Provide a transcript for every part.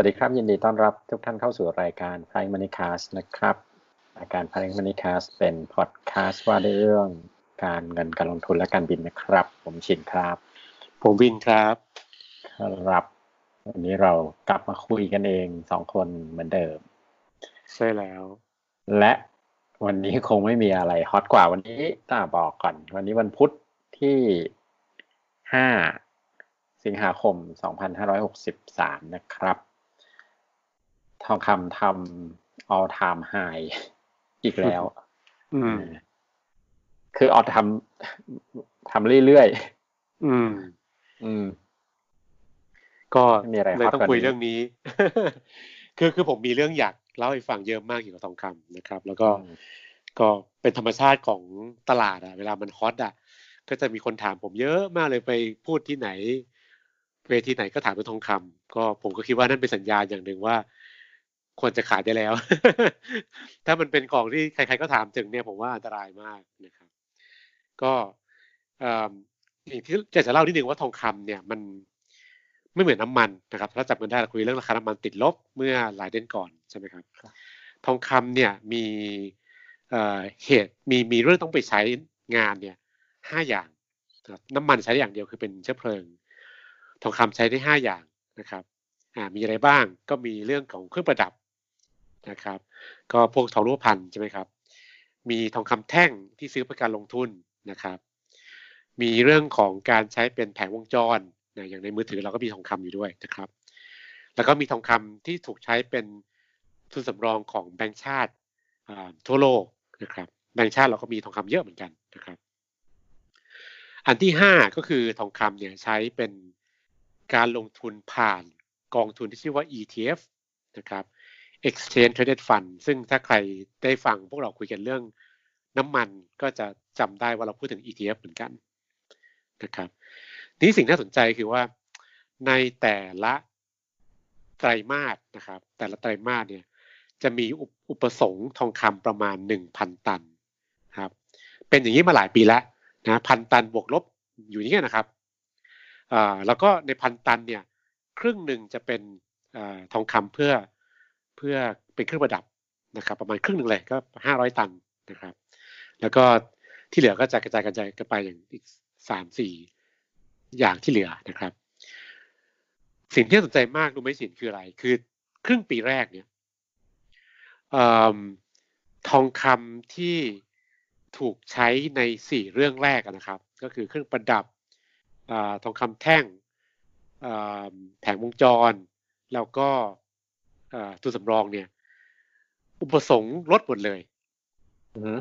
วัสดีครับยินดีต้อนรับทุกท่านเข้าสู่รายการ p r i m e Money Cast นะครับรายการ p r i m e Money Cast เป็นพอดแคสต์ว่าด้วยเรื่องการเงินการลงทุนและการบินนะครับ ผมชินครับ ผมวินครับครับวันนี้เรากลับมาคุยกันเองสองคนเหมือนเดิม ใช่แล้ว และวันนี้คงไม่มีอะไรฮอตกว่าวันนี้ต้องบอกก่อน วันนี้วันพุธที่ห้าสิงหาคม2563นะครับ ทองคำทำ all time high อีกแล้ว อืม คือเอาทำทำเรื่อยอืมๆอืม ก็ไม่มีอะไรเลยต้องฮอตกว่าคุยนี้เรื่องนี้ คือคือผมมีเรื่องอยากเล่าให้ฟังเยอะมากเกี่ยวกับทองคำนะครับ แล้วก็ก็เป็นธรรมชาติของตลาดอะเวลามันฮอตอะก็จะมีคนถามผมเยอะมากเลยไปพูดที่ไหนเวทีไหนก็ถามเรื่องทองคำก็ผมก็คิดว่านั่นเป็นสัญญาณอย่างหนึ่งว่า ควรจะขายได้แล้ว ถ้ามันเป็นของที่ใครๆก็ถามถึงเนี่ยผมว่าอันตรายมากนะครับ ก็เอ่ออย่างที่จะจะเล่านิดนึงว่าทองคำเนี่ยมันไม่เหมือนน้ำมันนะครับถ้าจำกันได้เราคุยเรื่องราคาน้ำมันติดลบเมื่อหลายเดือนก่อนใช่ไหมครับ ทองคำเนี่ยมีเอ่อเหตุมีมีเรื่องต้องไปใช้งานเนี่ยห้าอย่างนะครับน้ำมันใช้อย่างเดียวคือเป็นเชื้อเพลิง ทองคำใช้ได้ห้าอย่างนะครับอ่ามีอะไรบ้างก็มีเรื่องของเครื่องประดับ นะครับ ก็พวกทองรูปพรรณใช่ไหมครับ มีทองคำแท่งที่ซื้อเพื่อการลงทุนนะครับ มีเรื่องของการใช้เป็นแผงวงจรนะอย่างในมือถือเราก็มีทองคำอยู่ด้วยนะครับ แล้วก็มีทองคำที่ถูกใช้เป็นทุนสำรองของแบงก์ชาติทั่วโลกนะครับแบงก์ชาติเราก็มีทองคำเยอะเหมือนกันนะครับ อันที่ห้าก็คือทองคำเนี่ยใช้เป็นการลงทุนผ่านกองทุนที่ชื่อว่า ETF นะครับ Exchange Traded Fund ซึ่งถ้าใครได้ฟังพวกเราคุยกันเรื่องน้ำมันก็จะจำได้ว่าเราพูดถึง ETF เหมือนกันนะครับนี้สิ่งน่าสนใจคือว่าในแต่ละไตรมาสนะครับ แต่ละไตรมาสเนี่ยจะมีอุปอุปสงค์ทองคำประมาณ 1,000 ตันครับ เป็นอย่างนี้มาหลายปีแล้วนะพันตันบวกลบอยู่นี้นะครับอ่าแล้วก็ในพันตันเนี่ยครึ่งหนึ่งจะเป็นอาทองคำเพื่อ เพื่อเป็นเครื่องประดับนะครับ ประมาณครึ่งหนึ่งเลยก็ห้าร้อยตันนะครับ แล้วก็ที่เหลือก็จะกระจายกระจายกันไปอย่างอีกสามสี่อย่างที่เหลือนะครับ สิ่งที่สนใจมากรู้ไหมสินคืออะไร คือครึ่งปีแรกเนี่ยอทองคำที่ถูกใช้ในสี่เรื่องแรกนะครับ ก็คือเครื่องประดับอทองคำแท่งแผงวงจร แล้วก็ ตัวสำรองเนี่ย อุปสงค์ลดหมดเลยอือฮึ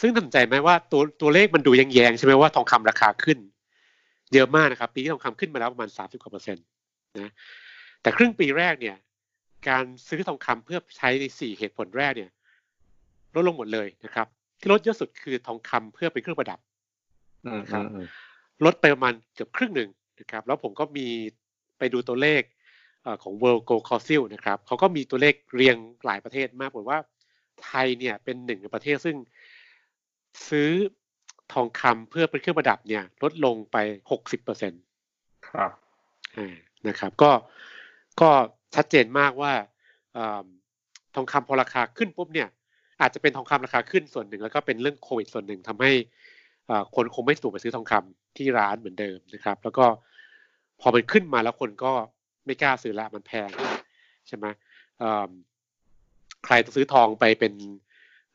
ซึ่งน่าสนใจไหมว่าตัวตัวเลขมันดูแยงๆใช่ไหมว่าทองคำราคาขึ้น เยอะมากนะครับ ปีที่ทองคำขึ้นมาแล้วประมาณสามสิบกว่าเปอร์เซ็นต์นะแต่ครึ่งปีแรกเนี่ย การซื้อทองคำเพื่อใช้ในสี่เหตุผลแรกเนี่ยลดลงหมดเลยนะครับ ที่ลดเยอะสุดคือทองคำเพื่อเป็นเครื่องประดับอืมครับอืมลดไปประมาณเกือบครึ่งหนึ่งนะครับ แล้วผมก็มีไปดูตัวเลขเอ่อ ของ World Gold Council นะครับเขาก็มีตัวเลขเรียงหลายประเทศมากบอกว่าไทยเนี่ยเป็นหนึ่งในประเทศซึ่งซื้อทองคำเพื่อเป็นเครื่องประดับเนี่ยลดลงไปหกสิบเปอร์เซ็นต์ครับนะครับ ก็ก็ชัดเจนมากว่าเอมทองคำพอราคาขึ้นปุ๊บเนี่ย อาจจะเป็นทองคำราคาขึ้นส่วนหนึ่ง แล้วก็เป็นเรื่องโควิดส่วนหนึ่งทำให้เอ่อคนคงไม่สะดวกไปซื้อทองคำที่ร้านเหมือนเดิมนะครับ แล้วก็พอมันขึ้นมาแล้วคนก็ ไม่กล้าซื้อละมันแพงใช่ไหมเอิ่มใครจะซื้อทองไปเป็น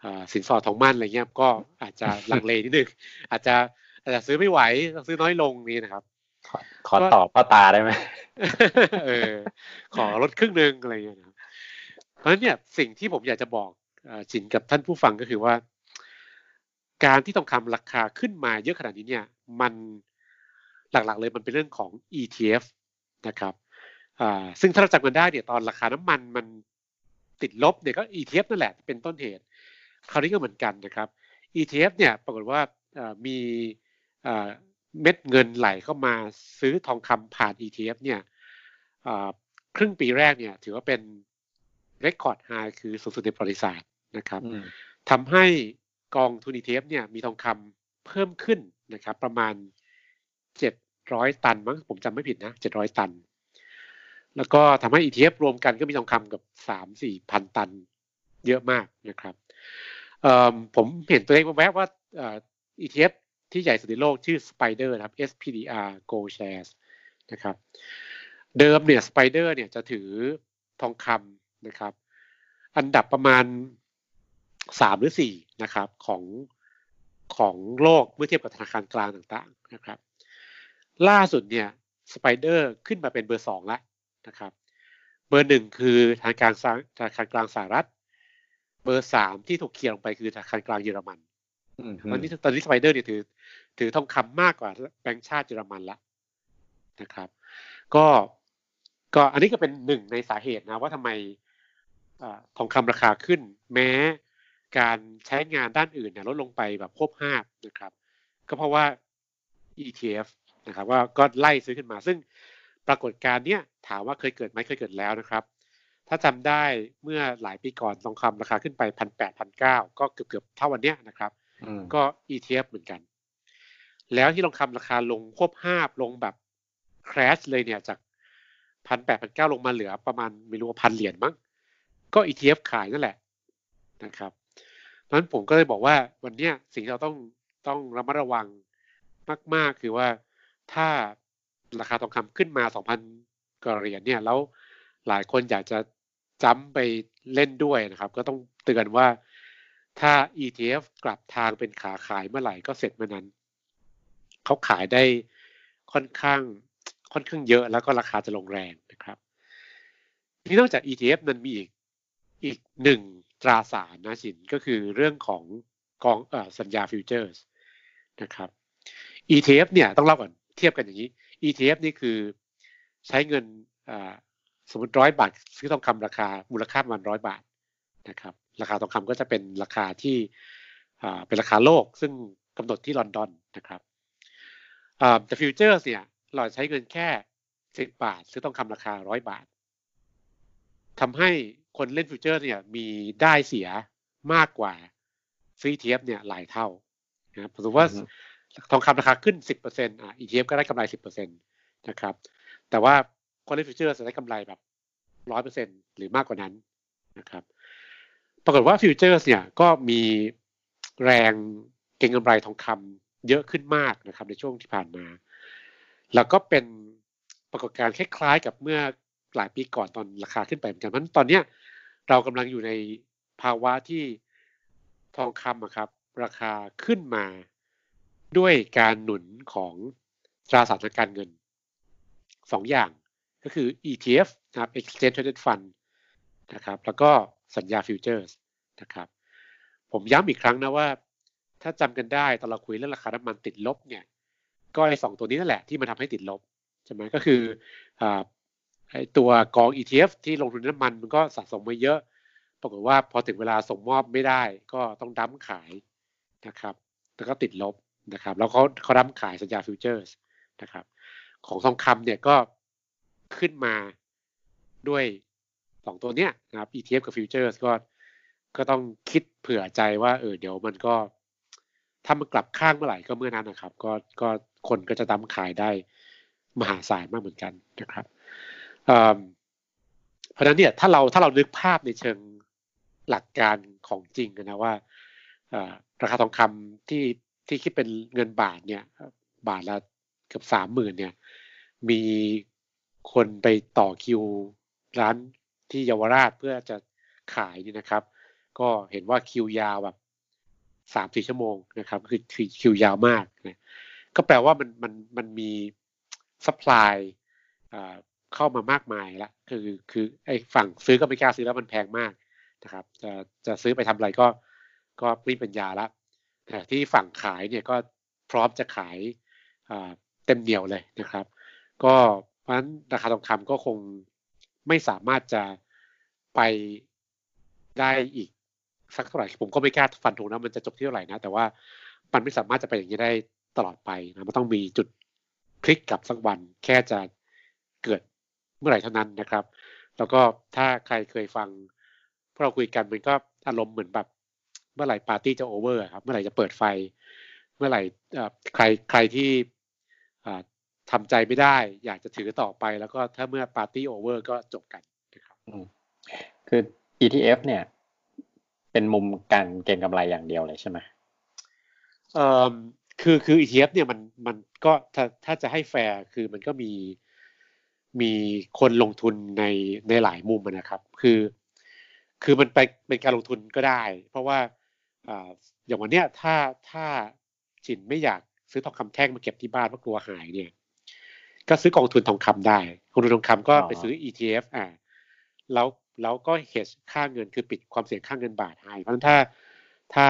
เอ่อสินสอดทองมั่นอะไรเงี้ยก็อาจจะลังเลนิดนึงอาจจะอาจจะซื้อไม่ไหวต้องซื้อน้อยลงนี่นะครับขอขอตอบพ่อตาได้ไหมเออ ขอลดครึ่งหนึ่งอะไรอย่างเงี้ยนะครับเพราะฉะนั้นเนี่ยสิ่งที่ผมอยากจะบอกเอ่อจินกับท่านผู้ฟังก็คือว่า การที่ทองคำราคาขึ้นมาเยอะขนาดนี้เนี่ย มันหลักๆเลยมันเป็นเรื่องของ ETF นะครับ อ่าซึ่งถ้าเราจำกันได้เนี่ยตอนราคาน้ำมันมันติดลบเนี่ยก็ ETF นั่นแหละเป็นต้นเหตุ คราวนี้ก็เหมือนกันนะครับ ETF เนี่ยปรากฏว่าเอ่อมีเอ่อเม็ดเงินไหลเข้ามาซื้อทองคำผ่าน ETF เนี่ยเอ่อครึ่งปีแรกเนี่ยถือว่าเป็นเรคคอร์ดไฮคือสูงสุดในประวัติศาสตร์นะครับอืมทำให้กองทุน ETF เนี่ยมีทองคำเพิ่มขึ้นนะครับประมาณ 700 ตันมั้งผมจำไม่ผิดนะ 700 ตัน แล้วก็ทำให้ ETF รวมกันก็มีทองคำกับสามสี่พันตันเยอะมากนะครับผมเห็นตัวเลขแวบว่า ETF ที่ใหญ่สุดในโลกชื่อ Spider นะครับ SPDR Gold Shares นะครับ เดิมเนี่ย Spider เนี่ยจะถือทองคำนะครับ อันดับประมาณสามหรือสี่นะครับของของโลกเมื่อเทียบกับธนาคารกลางต่างๆนะครับ ล่าสุดเนี่ยสไปเดอร์ขึ้นมาเป็นเบอร์สองแล้ว นะครับเบอร์หนึ่งคือธนาคารธนาคารกลางสหรัฐ เบอร์สามที่ถูกเคลียร์ลงไปคือธนาคารกลางเยอรมันตอนนี้ตอนนี้สไปเดอร์เนี่ยถือ ถือทองคำมากกว่าแบงก์ชาติเยอรมันละนะครับ ก็ก็อันนี้ก็เป็นหนึ่งในสาเหตุนะ ว่าทำไมทองคำราคาขึ้น แม้การใช้งานด้านอื่นเนี่ยลดลงไปแบบควบห้านะครับ ก็เพราะว่า ETF นะครับว่าก็ไล่ซื้อขึ้นมาซึ่ง ปรากฏการณ์เนี้ยถามว่าเคยเกิดไหมเคยเกิดแล้วนะครับ ถ้าจำได้เมื่อหลายปีก่อนทองคำราคาขึ้นไปพันแปดพันเก้าก็เกือบเกือบเท่าวันเนี้ยนะครับก็ ETF เหมือนกัน แล้วที่ทองคำราคาลงควบห้าลงแบบคราชเลยเนี่ยจากพันแปดพันเก้าลงมาเหลือประมาณไม่รู้ว่าพันเหรียญมั้งก็ ETF ขายนั่นแหละนะครับราะฉะนั้นผมก็เลยบอกว่าวันนี้สิ่งที่เราต้องต้องระมัดระวังมาก ๆ คือว่าถ้า ราคาทองคำขึ้นมา 2,000กว่าเหรียญเนี่ยแล้วหลายคนอยากจะจ้ำไปเล่นด้วยนะครับ ก็ต้องเตือนว่าถ้า ETF กลับทางเป็นขาขายเมื่อไหร่ก็เสร็จเมื่อนั้น เขาขายได้ค่อนข้างค่อนข้างเยอะแล้วก็ราคาจะลงแรงนะครับ นี่นอกจาก ETF นั้นมีอีกอีกหนึ่งตราสารนะสินก็คือเรื่องของกองอสัญญาฟิวเจอร์สนะครับ ETF เนี่ยต้องเล่าก่อนเทียบกันอย่างนี้ ETF นี่คือใช้เงินสมมติร้อยบาท ซื้อทองคำราคามูลค่าประมาณร้อยบาทนะครับราคาทองคำก็จะเป็นราคาที่เป็นราคาโลก ซึ่งกำหนดที่ลอนดอนนะครับแต่ future เนี่ยเราใช้เงินแค่สิบบาท ซื้อทองคำราคาร้อยบาททำให้คนเล่น future เนี่ยมีได้เสียมากกว่าฟรีเทียบเนี่ยหลายเท่านะครับสมมติว่า ทองคำราคาขึ้น 10%อะ ETF ก็ได้กำไร 10%นะครับ แต่ว่าคนเล่น future จะได้กำไรแบบ 100%หรือมากกว่านั้นนะครับ ปรากฏว่า future เนี่ยก็มีแรงเก็งกำไรทองคำเยอะขึ้นมากนะครับ ในช่วงที่ผ่านมา แล้วก็เป็นปรากฏการณ์คล้ายๆ กับเมื่อหลายปีก่อนตอนราคาขึ้นไปเหมือนกันเพราะตอนเนี้ยเรากำลังอยู่ในภาวะที่ทองคำครับ ราคาขึ้นมา ด้วยการหนุนของตราสารทางการเงินสองอย่างก็คือ ETF นะครับ Exchange Traded Fund นะครับ แล้วก็สัญญาฟิวเจอร์สนะครับ ผมย้ำอีกครั้งนะว่า ถ้าจำกันได้ตอนเราคุยเรื่องราคาน้ำมันติดลบเนี่ย ก็ไอ้สองตัวนี้นั่นแหละที่มันทำให้ติดลบใช่ไหมก็คือไอ้ตัวกอง ETF ที่ลงทุนน้ำมันมันก็สะสมมาเยอะ ปรากฏว่าพอถึงเวลาส่งมอบไม่ได้ ก็ต้อง dump ขายนะครับ แล้วก็ติดลบ นะครับ แล้วเขาเขา dump ขายสัญญา futures นะครับ ของทองคำเนี่ยก็ขึ้นมาด้วยสองตัวเนี้ยนะครับ ETF กับ futures ก็ก็ต้องคิดเผื่อใจว่าเออเดี๋ยวมันก็ ถ้ามันกลับข้างเมื่อไหร่ก็เมื่อนั้นนะครับ ก็ก็คนก็จะ dump ขายได้มหาศาลมากเหมือนกันนะครับเพราะฉะนั้นเนี่ยถ้าเราถ้าเรานึกภาพในเชิงหลักการของจริงนะว่าราคาทองคำที่ ที่คิดเป็นเงินบาทเนี่ยบาทละเกือบสามหมื่นเนี่ยมีคนไปต่อคิวร้านที่เยาวราชเพื่อจะขายนี่นะครับ ก็เห็นว่าคิวยาวแบบสามสี่ชั่วโมงนะครับคือคิวยาวมากนะก็แปลว่ามันมันมันมี supply เข้ามามากมายละคือคือไอ้ฝั่งซื้อก็ไม่กล้าซื้อแล้วมันแพงมากนะครับ จะจะซื้อไปทำอะไรก็ก็ไม่เป็นยาละ ที่ฝั่งขายเนี่ยก็พร้อมจะขายเต็มเหนียวเลยนะครับ ก็เพราะฉะนั้นราคาทองคำก็คงไม่สามารถจะไปได้อีกสักเท่าไหร่ผมก็ไม่กล้าฟันธงนะมันจะจบที่เท่าไหร่นะ แต่ว่ามันไม่สามารถจะไปอย่างนี้ได้ตลอดไปนะมันต้องมีจุดพลิกกลับสักวันแค่จะเกิดเมื่อไหร่เท่านั้นนะครับ แล้วก็ถ้าใครเคยฟังพวกเราคุยกันมันก็อารมณ์เหมือนแบบ เมื่อไหร่ปาร์ตี้จะ over ครับเมื่อไหร่จะเปิดไฟ เมื่อไหร่ใครใครที่ทำใจไม่ได้ อยากจะถือต่อไป แล้วก็ถ้าเมื่อปาร์ตี้ over ก็จบกันนะครับคือ ETF เนี่ย เป็นมุมการเก็งกำไรอย่างเดียวเลยใช่ไหมเอ่อคือคือ ETF เนี่ยมันมันก็ถ้าถ้าจะให้แฟร์คือมันก็มีมีคนลงทุนในในหลายมุมนะครับ คือ คือมันไปเป็นการลงทุนก็ได้ เพราะว่า อ่าอย่างวันเนี้ยถ้าถ้าจินไม่อยากซื้อทองคำแท่งมาเก็บที่บ้านเพราะกลัวหายเนี่ย ก็ซื้อกองทุนทองคำได้กองทุนทองคำก็ไปซื้อ ETF อ่าแล้วแล้วก็เฮดค่าเงินคือปิดความเสี่ยงค่าเงินบาทให้เพราะฉะนั้นถ้าถ้า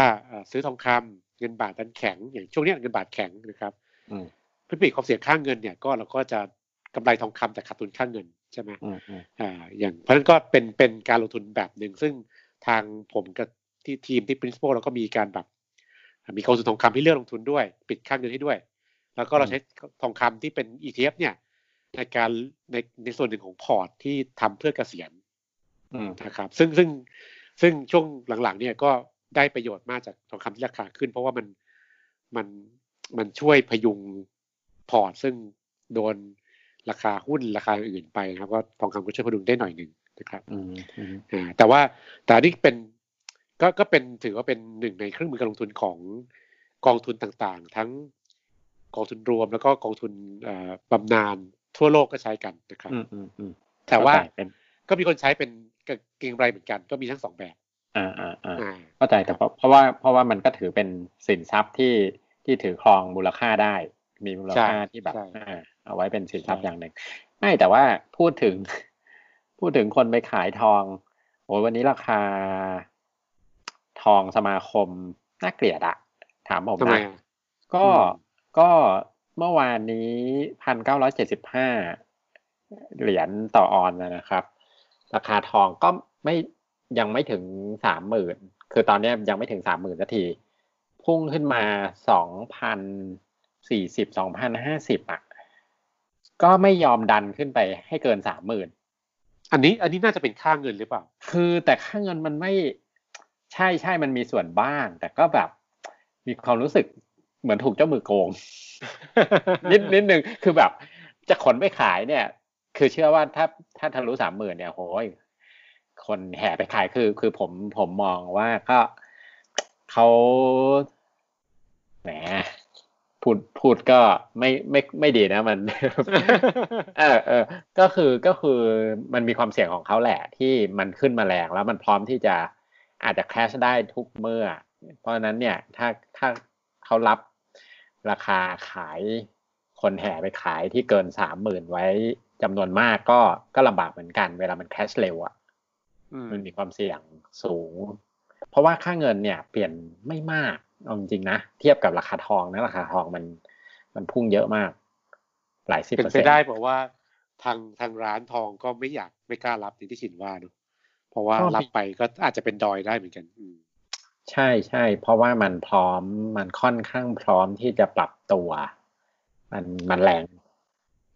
ซื้อทองคำเงินบาทดันแข็ง อย่างช่วงนี้เงินบาทแข็งนะครับอืมเพื่อปิดความเสี่ยงค่าเงินเนี่ยก็เราก็จะกำไรทองคำแต่ขาดทุนค่าเงินใช่ไหมอืมอืมอ่าอย่างเพราะฉะนั้นก็เป็นเป็นการลงทุนแบบหนึ่งซึ่งทางผมกับ ที่ทีมที่ principal เราก็มีการแบบมีกองทุนทองคำให้เลือกลงทุนด้วย ปิดค่าเงินให้ด้วย แล้วก็เราใช้ทองคำที่เป็น ETF เนี่ย ในการในในส่วนหนึ่งของพอร์ตที่ทำเพื่อเกษียณอืมนะครับ ซึ่งซึ่งซึ่งช่วงหลังๆ เนี่ยก็ได้ประโยชน์มากจากทองคำที่ราคาขึ้น เพราะว่ามันมันมันช่วยพยุงพอร์ต ซึ่งโดนราคาหุ้นราคาอื่นไปนะครับก็ทองคำก็ช่วยพยุงได้หน่อยหนึ่งนะครับอืมอืมอ่าแต่ว่าแต่อันนี่เป็น ก็ก็เป็นถือว่าเป็นหนึ่งในเครื่องมือการลงทุนของกองทุนต่างๆ ทั้งกองทุนรวมแล้วก็กองทุนเอ่อบำนาญทั่วโลกก็ใช้กันนะครับอืมอืมอืมแต่ว่าเข้ใจเป็นก็มีคนใช้เป็นเก็งกำไรเหมือนกัน ก็มีทั้งสองแบบอ่าอ่าอ่าอ่าเข้าใจแต่เพราะเพราะว่าเพราะว่ามันก็ถือเป็นสินทรัพย์ที่ที่ถือครองมูลค่าได้ มีมูลค่าใช่ที่แบบใช่อ่าเอาไว้เป็นสินทรัพย์ใช่อย่างหนึ่งไม่แต่ว่าพูดถึง พูดถึงคนไปขายทองโอ้ยวันนี้ราคา ทองสมาคมน่าเกลียดอะถามผมทำไมนะอะก็อืมก็เมื่อวานนี้พันเก้าร้อยเจ็ดสิบห้าเหรียญต่อออนนะนะครับ ราคาทองก็ไม่ยังไม่ถึงสามหมื่นคือตอนเนี้ยยังไม่ถึงสามหมื่นนาที พุ่งขึ้นมาสองพันสี่สิบสองพันห้าสิบอะ ก็ไม่ยอมดันขึ้นไปให้เกินสามหมื่นอันนี้อันนี้น่าจะเป็นค่าเงินหรือเปล่า คือแต่ค่าเงินมันไม่ ใช่ใช่มันมีส่วนบ้าง แต่ก็แบบมีความรู้สึกเหมือนถูกเจ้ามือโกง นิดนิดนึงคือแบบ จะขนไปขายเนี่ย คือเชื่อว่าถ้าถ้าทะลุสามหมื่นเนี่ยโหยคนแห่ไปขายคือ คือผมผมมองว่าก็เขาแหมพูดพูดก็ไม่ไม่ไม่ดีนะมัน เออเออก็คือก็คือมันมีความเสี่ยงของเขาแหละ ที่มันขึ้นมาแรงแล้วมันพร้อมที่จะ อาจจะแคชได้ทุกเมื่อ เพราะฉะนั้นเนี่ยถ้าถ้าเขารับราคาขายคนแห่ไปขายที่เกินสามหมื่นไว้จำนวนมากก็ก็ลำบากเหมือนกัน เวลามันแคชเร็วอะอืมมันมีความเสี่ยงสูง เพราะว่าค่าเงินเนี่ย เปลี่ยนไม่มากเอาจริงๆนะ เทียบกับราคาทองนะราคาทองมันมันพุ่งเยอะมาก หลายสิบเป็นเปอร์ไปเซ็นต์ได้บอกว่าทางทางร้านทองก็ไม่อยากไม่กล้ารับอย่างที่ชินว่าเนอะ เพราะว่ารับไปก็อาจจะเป็นดอยได้เหมือนกันอืมใช่ใช่เพราะว่ามันพร้อมมันค่อนข้างพร้อมที่จะปรับตัว มันมันแรง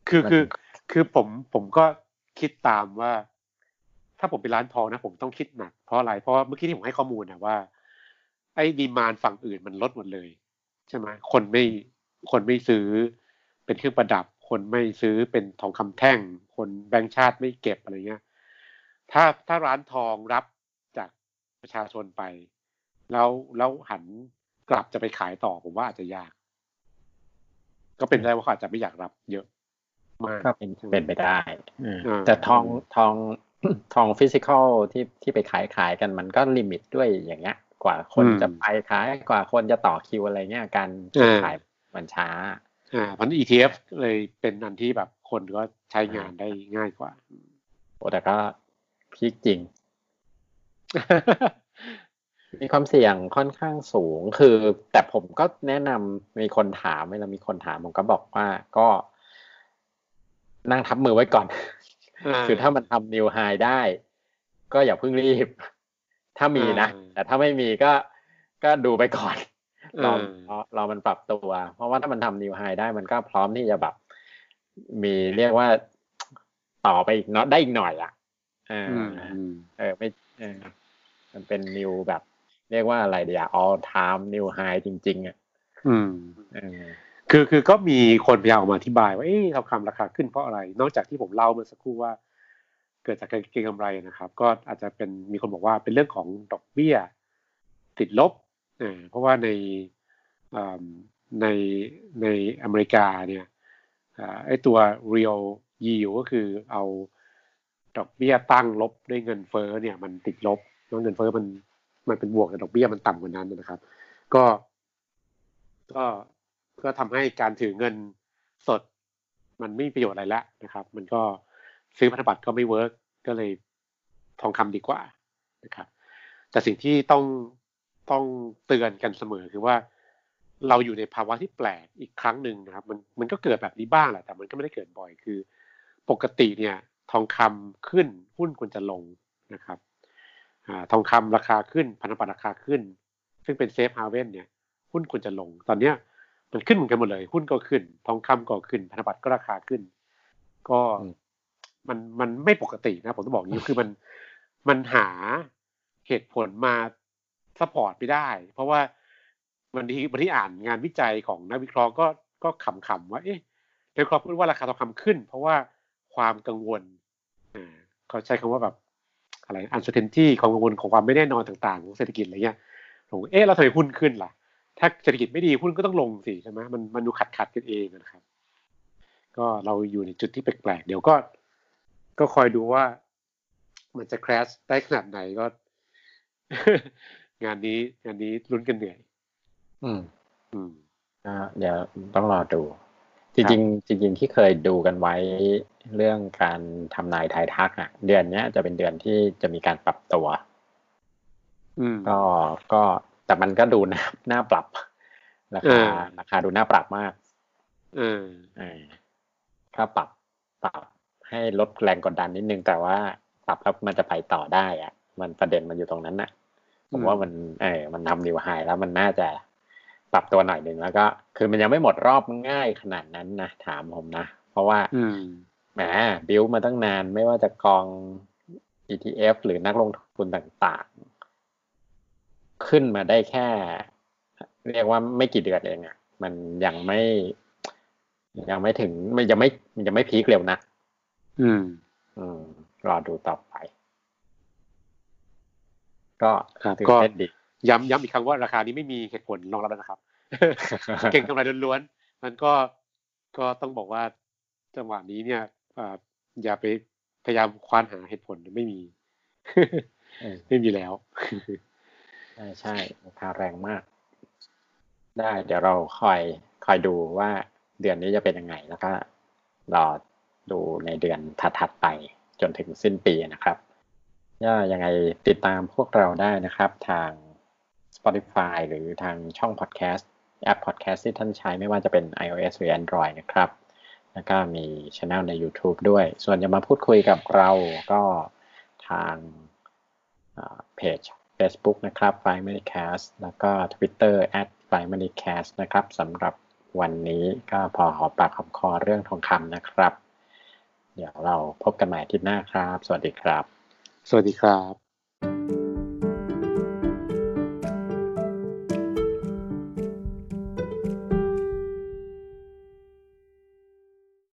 คือมันคือ คือผมผมก็คิดตามว่า ถ้าผมเป็นร้านทองนะ ผมต้องคิดหนักเพราะอะไร เพราะว่าเมื่อกี้ที่ผมให้ข้อมูลนะว่า ไอ้ดีมานฝั่งอื่นมันลดหมดเลย ใช่ไหมคนไม่คนไม่ซื้อเป็นเครื่องประดับ คนไม่ซื้อเป็นทองคำแท่ง คนแบงก์ชาติไม่เก็บอะไรเงี้ย ถ้าถ้าร้านทองรับจากประชาชนไป แล้วแล้วหันกลับจะไปขายต่อผมว่าอาจจะยาก ก็เป็นไปได้ว่าเขาอาจจะไม่อยากรับเยอะมากก็เป็นเป็นไปได้อืมอ่าแต่ทองทองทอง physical ที่ที่ไปขายขายกันมันก็ limit ด้วยอย่างเงี้ย กว่าคนอืมจะไปขายกว่าคนจะต่อคิวอะไรเงี้ยการอ่าขายมันช้า อ่าเพราะฉะนั้น ETF เลยเป็นอันที่แบบคนก็ใช้งานได้ง่ายกว่าโอ้แต่ก็ พีคจริง มีความเสี่ยงค่อนข้างสูง คือ แต่ผมก็แนะนำมีคนถามเวลามีคนถามผมก็บอกว่าก็ นั่งทับมือไว้ก่อนาคือถ้ามันทำนิวไฮได้ ก็อย่าเพิ่งรีบ ถ้ามีนะอ่าแต่ถ้าไม่มีก็ก็ดูไปก่อนรออ่ารอรอมันปรับตัว เพราะว่าถ้ามันทำนิวไฮได้มันก็พร้อมที่จะแบบมีเรียกว่าต่อไปอีกเนาะได้อีกหน่อยอะ เอออือมอืมเออไม่เออมันเป็นนิวแบบ เรียกว่าอะไรเดียว all time new high จริง ๆ อะ อืมเออคือคือก็มีคนพยายามออกมาอธิบายว่าเอ๊ะทองคำราคาขึ้นเพราะอะไร นอกจากที่ผมเล่าเมื่อสักครู่ว่า เกิดจากการเก็งกำไรนะครับ ก็อาจจะเป็นมีคนบอกว่าเป็นเรื่องของดอกเบี้ย ติดลบอ่าเพราะว่าในในในอเมริกาเนี่ยไอตัว real yield ก็คือเอา ดอกเบี้ยตั้งลบด้วยเงินเฟ้อเนี่ยมันติดลบเพราะเงินเฟ้อมันมันเป็นบวกแต่ดอกเบี้ยมันต่ำกว่านั้นนะครับ ก็ ก็ก็ทำให้การถือเงินสด มันไม่มีประโยชน์อะไรแล้วนะครับ มันก็ซื้อพันธบัตรก็ไม่ work ก็เลยทองคำดีกว่านะครับ แต่สิ่งที่ต้องต้องเตือนกันเสมอคือว่าเราอยู่ในภาวะที่แปลกอีกครั้งหนึ่งนะครับ มันมันก็เกิดแบบนี้บ้างแหละแต่มันก็ไม่ได้เกิดบ่อยคือ ปกติเนี่ย ทองคำขึ้นหุ้นควรจะลงนะครับอทองคำราคาขึ้นพันธบัตรราคาขึ้น ซึ่งเป็น safe haven เนี่ยหุ้นควรจะลง ตอนเนี้ยมันขึ้นเหมือนกันหมดเลย หุ้นก็ขึ้น ทองคำก็ขึ้นพันธบัตรก็ราคาขึ้น ก็มันมันไม่ปกตินะผมต้องบอกนี้คือมันมันหาเหตุผลมา support ไม่ได้ เพราะว่าวันที่วันที่อ่านงานวิจัยของนักวิเคราะห์ก็ก็ขำๆว่า เอ๊ะนักวิเคราะห์พูดว่าราคาทองคำขึ้น เพราะว่า ความกังวลอ่าเขาใช้คำว่าแบบอะไร uncertainty ความกังวลของความไม่แน่นอนต่างๆของเศรษฐกิจอะไรเงี้ยผมเอ๊ะเราทำไมหุ้นขึ้นล่ะ ถ้าเศรษฐกิจไม่ดีหุ้นก็ต้องลงสิใช่ไหมมันมันดูขัดขัดกันเองนะครับ ก็เราอยู่ในจุดที่แปลกๆเดี๋ยวก็ ก็คอยดูว่า มันจะคราชได้ขนาดไหนก็ งานนี้งานนี้ลุ้นกันเหนื่อย อืม อืมเดี๋ยวต้องรอดู จริงๆจริงๆที่เคยดูกันไว้เรื่องการทำนายทายทักอะ เดือนนี้จะเป็นเดือนที่จะมีการปรับตัวอืมก็ก็แต่มันก็ดูน่าน่าปรับราคาราคาดูน่าปรับมากเออถ้าปรับปรับให้ลดแรงกดดันนิดนึง แต่ว่าปรับแล้วมันจะไปต่อได้อะ มันประเด็นมันอยู่ตรงนั้นน่ะ ผมว่ามัน เออมันทำนิวไฮแล้วมันน่าจะ ปรับตัวหน่อยหนึ่งแล้วก็ คือมันยังไม่หมดรอบง่ายขนาดนั้นนะถามผมนะ เพราะว่าแหมบิวมาตั้งนานไม่ว่าจะกอง ETF หรือนักลงทุนต่างๆ ขึ้นมาได้แค่ เรียกว่าไม่กี่เดือนเองอะ่ะ มันยังไม่ ยังไม่ถึงมันยังไม่มันยังไม่พีคเร็วนะอืม อืม รอดูต่อไป ก็ตื่นเต้นดี ย้ำย้ำอีกครั้งว่าราคานี้ไม่มีเหตุผลรองรับนะครับ เก่งกำไรล้วนๆมันก็ก็ต้องบอกว่าจังหวะนี้เนี่ยอย่าไปพยายามควานหาเหตุผลไม่มีไม่มีแล้วใช่ใช่ราคาแรงมาก ได้เดี๋ยวเราคอยคอยดูว่าเดือนนี้จะเป็นยังไงแล้วก็รอดูในเดือนถัดๆไปจนถึงสิ้นปีนะครับย่ายังไงติดตามพวกเราได้นะครับ ทาง Spotify หรือทางช่อง Podcast แอป Podcast ที่ท่านใช้ไม่ว่าจะเป็น iOS หรือ Android นะครับ แล้วก็มีช anel ใน YouTube ด้วย ส่วนจะมาพูดคุยกับเราก็ทางเพจ Facebook นะครับ f i m a n y c a s t แล้วก็ Twitter at f i m a n y c a s t นะครับสำหรับวันนี้ก็พอหอปากหอมคอเรื่องทองคำนะครับ เดี๋ยวเราพบกันใหม่อาทิตย์หน้าครับ สวัสดีครับ สวัสดีครับ